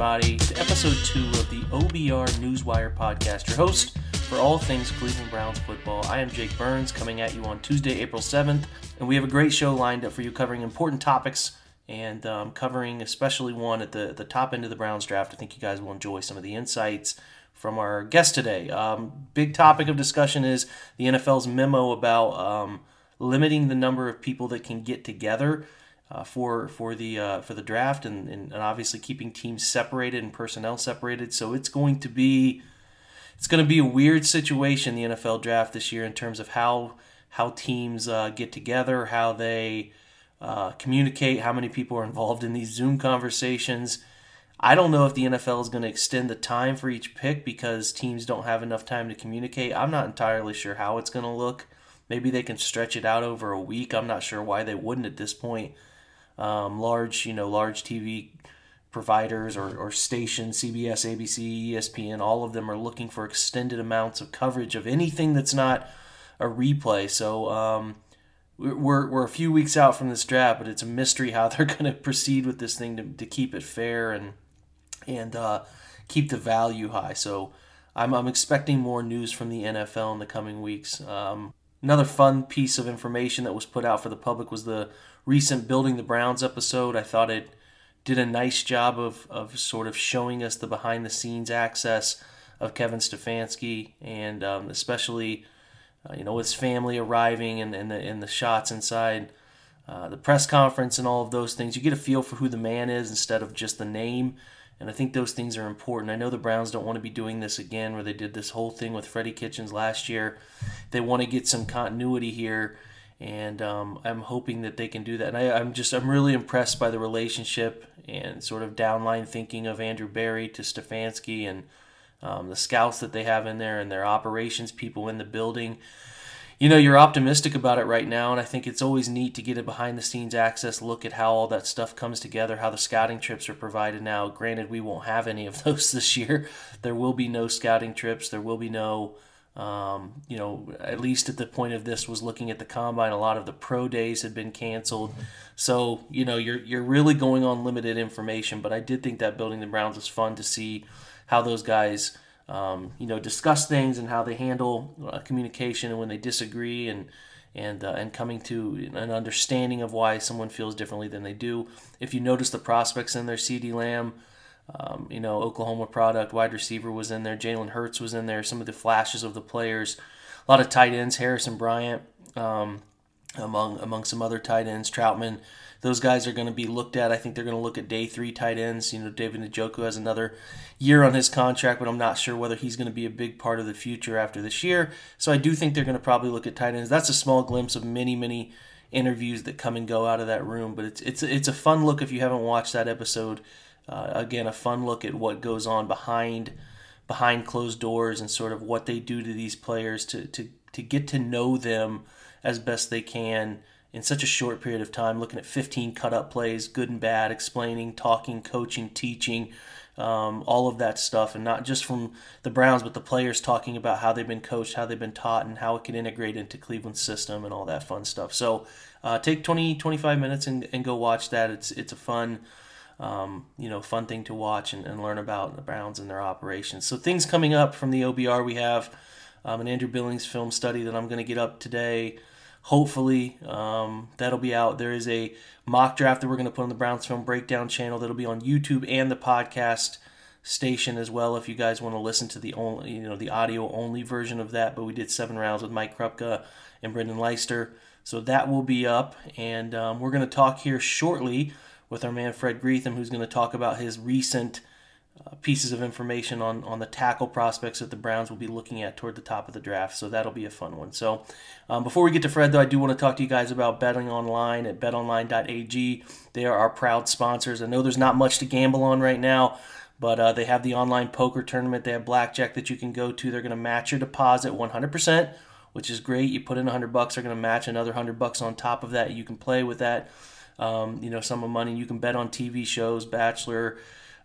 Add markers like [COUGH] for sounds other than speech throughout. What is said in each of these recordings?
Everybody, to episode two of the OBR Newswire podcast. Your host for all things Cleveland Browns football. I am Jake Burns, coming at you on Tuesday, April 7th, and we have a great show lined up for you covering important topics and um, covering especially one at the, the top end of the Browns draft. I think you guys will enjoy some of the insights from our guest today. Um, big topic of discussion is the NFL's memo about um, limiting the number of people that can get together uh, for for the uh, for the draft and, and, and obviously keeping teams separated and personnel separated. So it's going to be it's going to be a weird situation the NFL draft this year in terms of how how teams uh, get together, how they uh, communicate, how many people are involved in these Zoom conversations. I don't know if the NFL is going to extend the time for each pick because teams don't have enough time to communicate. I'm not entirely sure how it's going to look. Maybe they can stretch it out over a week. I'm not sure why they wouldn't at this point um, large, you know, large TV providers or, or stations, CBS, ABC, ESPN, all of them are looking for extended amounts of coverage of anything that's not a replay. So um, we're, we're a few weeks out from this draft, but it's a mystery how [LAUGHS] they're going to proceed with this thing to, to keep it fair and and uh, keep the value high. So I'm, I'm expecting more news from the NFL in the coming weeks. Um, another fun piece of information that was put out for the public was the recent Building the Browns episode. I thought it did a nice job of, of sort of showing us the behind the scenes access of Kevin Stefanski and um, especially, uh, you know, his family arriving and, and, the, and the shots inside uh, the press conference and all of those things. You get a feel for who the man is instead of just the name. And I think those things are important. I know the Browns don't want to be doing this again where they did this whole thing with Freddie Kitchens last year. They want to get some continuity here and um, I'm hoping that they can do that. And I, am just I'm really impressed by the relationship and sort of downline thinking of Andrew Berry to Stefanski and um, the scouts that they have in there and their operations people in the building. You know, you're optimistic about it right now, and I think it's always neat to get a behind the scenes access look at how all that stuff comes together, how the scouting trips are provided now. Granted, we won't have any of [LAUGHS] those this year. There will be no scouting trips. There will be no um, you know, at least at the point of this was looking at the combine. A lot of the pro days had been canceled, so you know you're you're really going on limited information. But I did think that building the Browns was fun to see how those guys, um, you know, discuss things and how they handle uh, communication and when they disagree and and uh, and coming to an understanding of why someone feels differently than they do. If you notice the prospects in there, CeeDee Lamb. Um, you know, Oklahoma product, wide receiver was in there. Jalen Hurts was in there. Some of the flashes of the players. A lot of tight ends. Harrison Bryant, um, among among some other tight ends. Trautman. Those guys are going to be looked at. I think they're going to look at day three tight ends. You know, David Njoku has another year on his contract, but I'm not sure whether he's going to be a big part of the future after this year. So I do think they're going to probably look at tight ends. That's a small glimpse of many, many interviews that come and go out of that room. But it's it's it's a fun look if you haven't watched that episode. Uh, again, a fun look at what goes on behind behind closed doors and sort of what they do to these players to to to get to know them as best they can in such a short period of time. Looking at 15 cut up plays, good and bad, explaining, talking, coaching, teaching. Um, all of that stuff, and not just from the Browns, but the players talking about how they've been coached, how they've been taught, and how it can integrate into Cleveland's system and all that fun stuff. So, uh, take 20, 25 minutes and, and go watch that. It's it's a fun um, you know, fun thing to watch and, and, learn about the Browns and their operations. So things coming up from the OBR, we have um, an Andrew Billings film study that I'm going to get up today. Hopefully, um, that'll be out. There is a mock draft that we're going to put on the Browns Film Breakdown channel that'll be on YouTube and the podcast station as well. If you guys want to listen to the only, you know, the audio only version of that, but we did seven rounds with Mike Krupka and Brendan Leister, so that will be up. And um, we're going to talk here shortly with our man Fred Greetham, who's going to talk about his recent uh, pieces of information on, on the tackle prospects that the Browns will be looking at toward the top of the draft. So that'll be a fun one. So um, before we get to Fred, though, I do want to talk to you guys about betting online at betonline.ag. They are our proud sponsors. I know there's not much to gamble on right now, but uh, they have the online poker tournament. They have blackjack that you can go to. They're going to match your deposit 100%, which is great. You put in 100 bucks, they're going to match another 100 bucks on top of that. You can play with that. Um, you know, sum of money. You can bet on TV shows, Bachelor,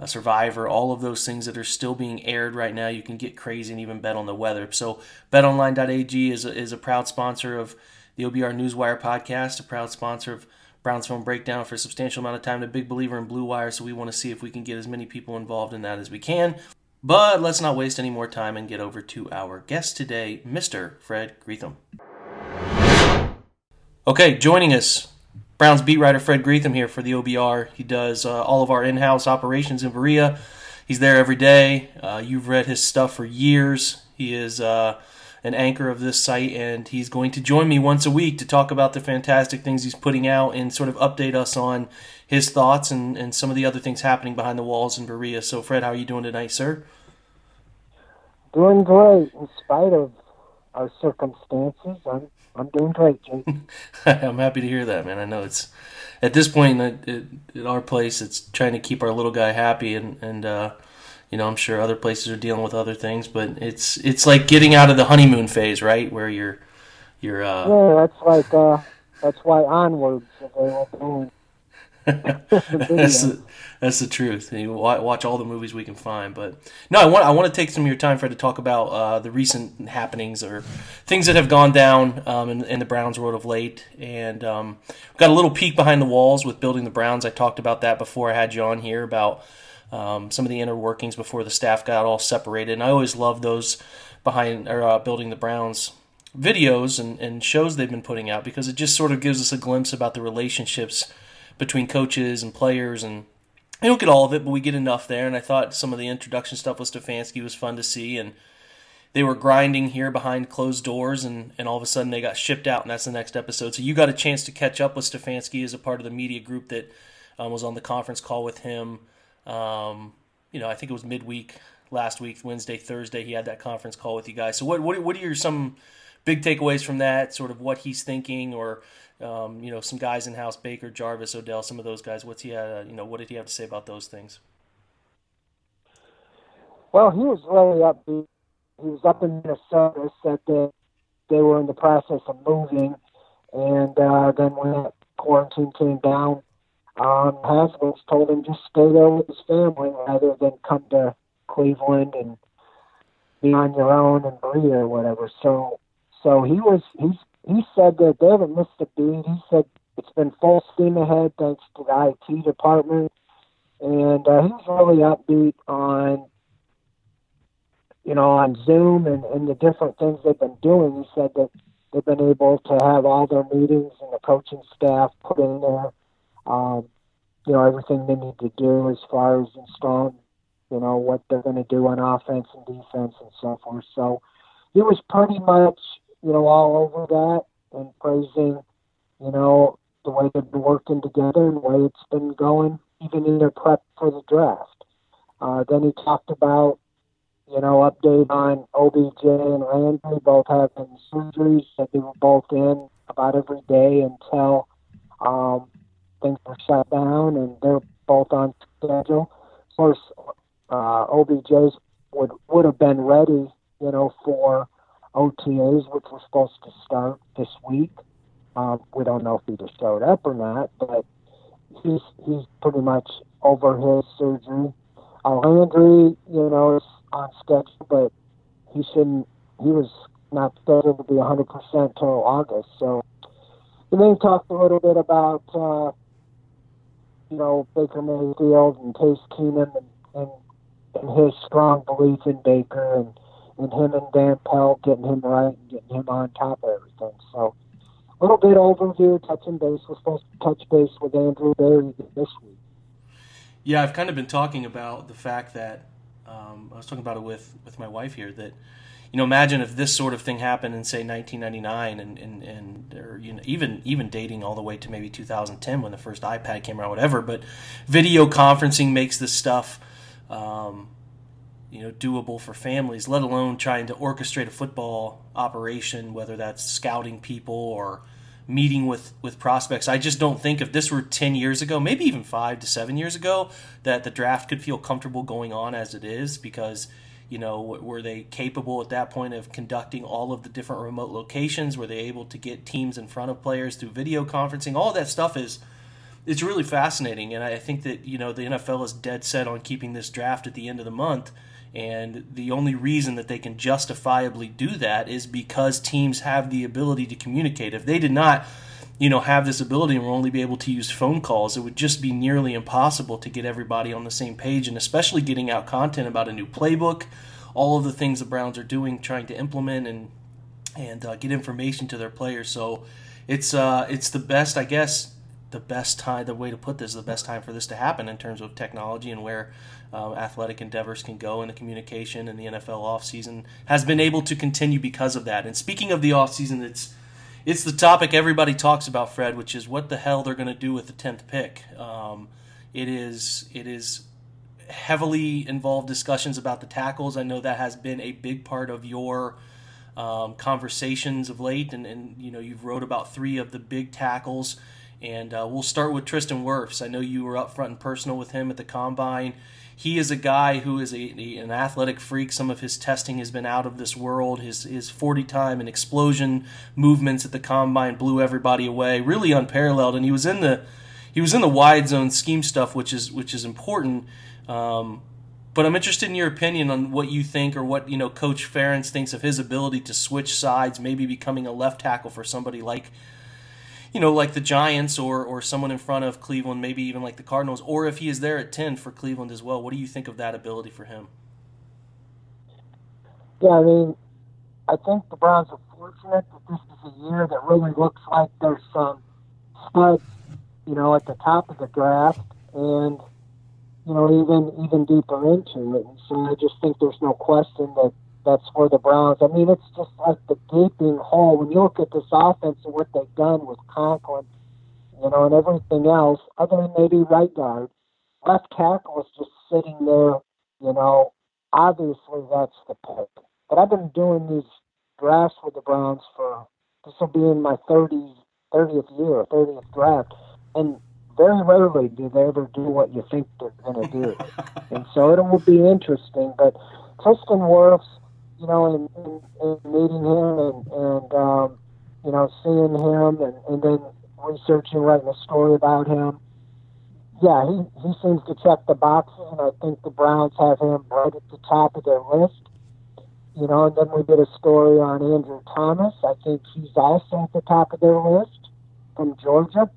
uh, Survivor, all of those things that are still being aired right now. You can get crazy and even bet on the weather. So, betonline.ag is a, is a proud sponsor of the OBR Newswire podcast, a proud sponsor of Browns Film Breakdown for a substantial amount of time, a big believer in Blue Wire, so we want to see if we can get as many people involved in that as we can. But let's not waste any more time and get over to our guest today, Mr. Fred Greetham. Okay, joining us Browns beat writer Fred Greetham here for the OBR. He does uh, all of our in house operations in Berea. He's there every day. Uh, you've read his stuff for years. He is uh, an anchor of this site, and he's going to join me once a week to talk about the fantastic things he's putting out and sort of update us on his thoughts and, and some of the other things happening behind the walls in Berea. So, Fred, how are you doing tonight, sir? Doing great in spite of our circumstances. I'm I'm doing great, Jake. [LAUGHS] I'm happy to hear that, man. I know it's at this point at, at, our place, it's trying to keep our little guy happy, and and uh, you know I'm sure other places are dealing with other things, but it's it's like getting out of the honeymoon phase, right? Where you're you're. Uh... Yeah, that's like uh, that's why onwards available. That's the, that's the truth. You watch all the movies we can find, but no, I want I want to take some of your time, Fred, to talk about uh, the recent happenings or things that have gone down um, in, in, the Browns world of late. And um, got a little peek behind the walls with building the Browns. I talked about that before I had you on here about um, some of the inner workings before the staff got all separated. And I always love those behind or uh, building the Browns videos and, and shows they've been putting out because it just sort of gives us a glimpse about the relationships between coaches and players and I don't get all of it, but we get enough there. And I thought some of the introduction stuff with Stefanski was fun to see. And they were grinding here behind closed doors, and, and all of a sudden they got shipped out, and that's the next episode. So you got a chance to catch up with Stefanski as a part of the media group that um, was on the conference call with him. Um, you know, I think it was midweek last week, Wednesday, Thursday. He had that conference call with you guys. So what what what are your some big takeaways from that? Sort of what he's thinking, or um, you know, some guys in house, Baker, Jarvis, Odell, some of those guys. What's he, uh, you know, what did he have to say about those things? Well, he was really upbeat. He was up in Minnesota, said that they were in the process of moving, and uh, then when quarantine came down, um, Haswitz told him just stay there with his family rather than come to Cleveland and be on your own and breathe or whatever. So, so he was he's he said that they haven't missed a beat. He said it's been full steam ahead thanks to the IT department, and uh, he's really upbeat on you know on Zoom and, and the different things they've been doing. He said that they've been able to have all their meetings and the coaching staff put in there, um, you know, everything they need to do as far as installing, you know, what they're going to do on offense and defense and so forth. So he was pretty much you know, all over that and praising, you know, the way they've been working together and the way it's been going, even in their prep for the draft. Uh, then he talked about, you know, update on OBJ and Landry both having surgeries that they were both in about every day until um, things were shut down, and they're both on schedule. Of course, uh, OBJ's would would have been ready, you know, for OTAs, which were supposed to start this week. Um, we don't know if he just showed up or not, but he's he's pretty much over his surgery. Uh, Landry, you know, is on schedule, but he shouldn't. He was not scheduled to be 100% till August. So, and then he talked a little bit about, uh, you know, Baker Mayfield and Case Keenum and, and, and his strong belief in Baker and and him and Van Pelt getting him right and getting him on top of everything. So a little bit overview, touching base. We're supposed to touch base with Andrew Berry this week. Yeah, I've kind of been talking about the fact that um, I was talking about it with, with my wife here that you know imagine if this sort of thing happened in say 1999 and and, and or you know even even dating all the way to maybe 2010 when the first iPad came around whatever but video conferencing makes this stuff um, you know, doable for families, let alone trying to orchestrate a football operation, whether that's scouting people or meeting with, with prospects. I just don't think if this were 10 years ago, maybe even five to seven years ago, that the draft could feel comfortable going on as it is because, you know, were they capable at that point of conducting all of the different remote locations? Were they able to get teams in front of players through video conferencing? All that stuff is it's really fascinating. And I think that, you know, the NFL is dead set on keeping this draft at the end of the month and the only reason that they can justifiably do that is because teams have the ability to communicate. If they did not, you know, have this ability and will only be able to use phone calls, it would just be nearly impossible to get everybody on the same page, and especially getting out content about a new playbook, all of the things the Browns are doing, trying to implement and and uh, get information to their players. So it's uh, it's the best, I guess, the best time. The way to put this, the best time for this to happen in terms of technology and where um, athletic endeavors can go in the communication and the NFL offseason has been able to continue because of that. And speaking of the offseason, it's it's the topic everybody talks about, Fred, which is what the hell they're going to do with the tenth pick. Um, it is it is heavily involved discussions about the tackles. I know that has been a big part of your um, conversations of late, and, and you know you've wrote about three of the big tackles. And uh, we'll start with Tristan Wirfs. I know you were up front and personal with him at the combine he is a guy who is a, a, an athletic freak. Some of his testing has been out of this world. His his 40 time and explosion movements at the combine blew everybody away, really unparalleled. And he was in the he was in the wide zone scheme stuff, which is which is important. Um, but I'm interested in your opinion on what you think, or what you know, Coach Ferentz thinks of his ability to switch sides, maybe becoming a left tackle for somebody like you know, like the Giants or or someone in front of Cleveland, maybe even like the Cardinals, or if he is there at ten for Cleveland as well. What do you think of that ability for him? Yeah, I mean, I think the Browns are fortunate that this is a year that really looks like there's some studs, you know, at the top of the draft, and you know, even even deeper into it. And so I just think there's no question that that's for the Browns. I mean, it's just like the gaping hole when you look at this offense and what they've done with Conklin, you know, and everything else, other than maybe right guard. Left tackle is just sitting there, you know. Obviously, that's the pick. But I've been doing these drafts with the Browns for this will be in my 30, 30th year, 30th draft, and very rarely do they ever do what you think they're going to do. [LAUGHS] and so it will be interesting. But Tristan Wirfs, you know, in, in, in meeting him and, and um, you know, seeing him and, and then researching, writing a story about him. Yeah, he, he seems to check the boxes, and I think the Browns have him right at the top of their list. You know, and then we did a story on Andrew Thomas. I think he's also at the top of their list from Georgia.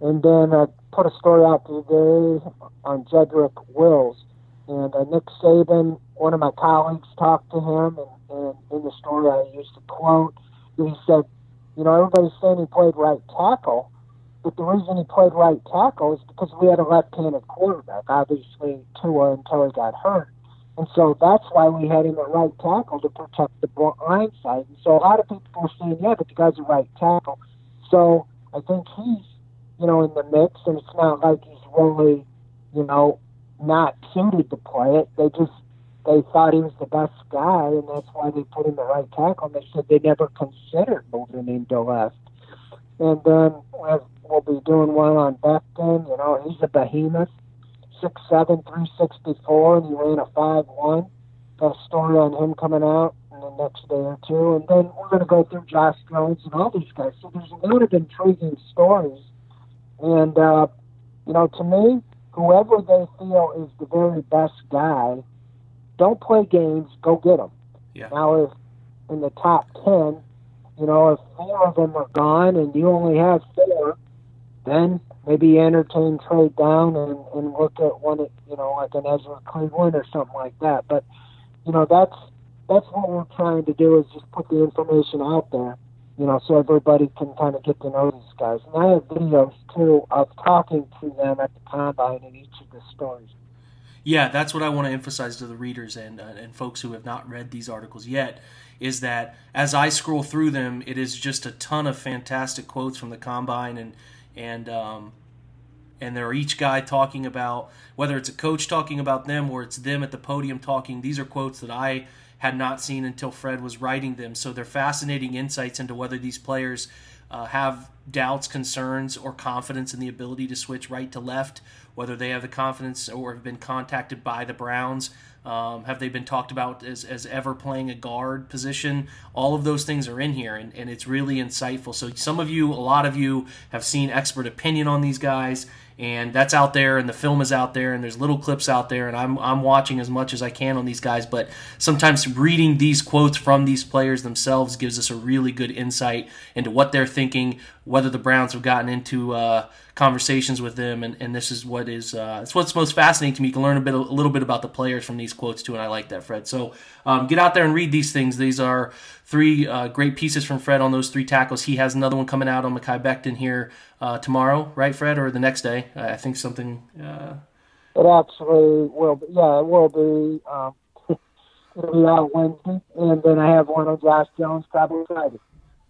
And then I put a story out today on Jedrick Wills. And uh, Nick Saban one of my colleagues talked to him, and, and in the story I used a quote. He said, "You know, everybody's saying he played right tackle, but the reason he played right tackle is because we had a left-handed quarterback. Obviously, Tua until he got hurt, and so that's why we had him at right tackle to protect the blind side. And so a lot of people are saying, yeah, but the guy's a right tackle. So I think he's, you know, in the mix, and it's not like he's really, you know, not suited to play it. They just they thought he was the best guy, and that's why they put him at right tackle. And they said they never considered moving him to left. And then we'll be doing one on Becton. You know, he's a behemoth, six seven, three sixty four, and he ran a five one. Got a story on him coming out in the next day or two, and then we're going to go through Josh Jones and all these guys. So there's a lot of intriguing stories, and uh, you know, to me, whoever they feel is the very best guy don't play games. Go get them. Yeah. Now, if in the top ten, you know, if four of them are gone and you only have four, then maybe entertain trade down and, and look at one, you know, like an Ezra Cleveland or something like that. But you know, that's that's what we're trying to do is just put the information out there, you know, so everybody can kind of get to know these guys. And I have videos too of talking to them at the combine in each of the stories. Yeah, that's what I want to emphasize to the readers and uh, and folks who have not read these articles yet is that as I scroll through them, it is just a ton of fantastic quotes from the combine and and um, and they're each guy talking about whether it's a coach talking about them or it's them at the podium talking. These are quotes that I had not seen until Fred was writing them. So they're fascinating insights into whether these players uh, have doubts, concerns, or confidence in the ability to switch right to left, whether they have the confidence or have been contacted by the Browns. Um, have they been talked about as, as ever playing a guard position? All of those things are in here, and, and it's really insightful. So, some of you, a lot of you, have seen expert opinion on these guys, and that's out there and the film is out there and there's little clips out there and I'm, I'm watching as much as i can on these guys but sometimes reading these quotes from these players themselves gives us a really good insight into what they're thinking whether the browns have gotten into uh, conversations with them and, and this is what is uh, it's what's most fascinating to me you can learn a bit a little bit about the players from these quotes too and i like that fred so um, get out there and read these things these are three uh, great pieces from Fred on those three tackles. He has another one coming out on Mekhi Becton here uh, tomorrow, right, Fred, or the next day? I think something. Uh... It actually will. Be, yeah, it will be. Um, [LAUGHS] it'll be out Wednesday, and then I have one on Josh Jones probably Friday.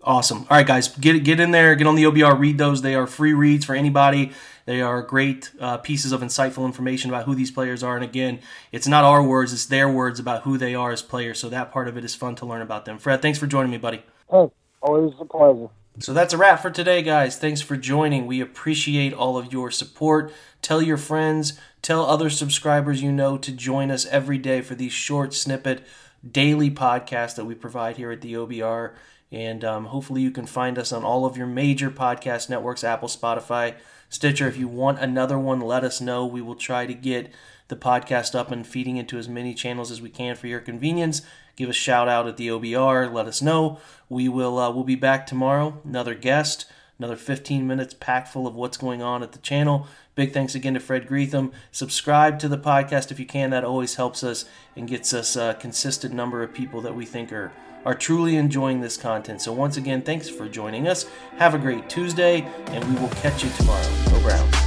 Awesome. All right, guys, get get in there, get on the OBR, read those. They are free reads for anybody. They are great uh, pieces of insightful information about who these players are. And again, it's not our words; it's their words about who they are as players. So that part of it is fun to learn about them. Fred, thanks for joining me, buddy. Hey, always a pleasure. So that's a wrap for today, guys. Thanks for joining. We appreciate all of your support. Tell your friends, tell other subscribers you know to join us every day for these short snippet daily podcasts that we provide here at the OBR. And um, hopefully, you can find us on all of your major podcast networks Apple, Spotify, Stitcher. If you want another one, let us know. We will try to get the podcast up and feeding into as many channels as we can for your convenience. Give a shout out at the OBR. Let us know. We will uh, we'll be back tomorrow. Another guest, another 15 minutes packed full of what's going on at the channel. Big thanks again to Fred Greetham. Subscribe to the podcast if you can. That always helps us and gets us a consistent number of people that we think are are truly enjoying this content. So, once again, thanks for joining us. Have a great Tuesday, and we will catch you tomorrow.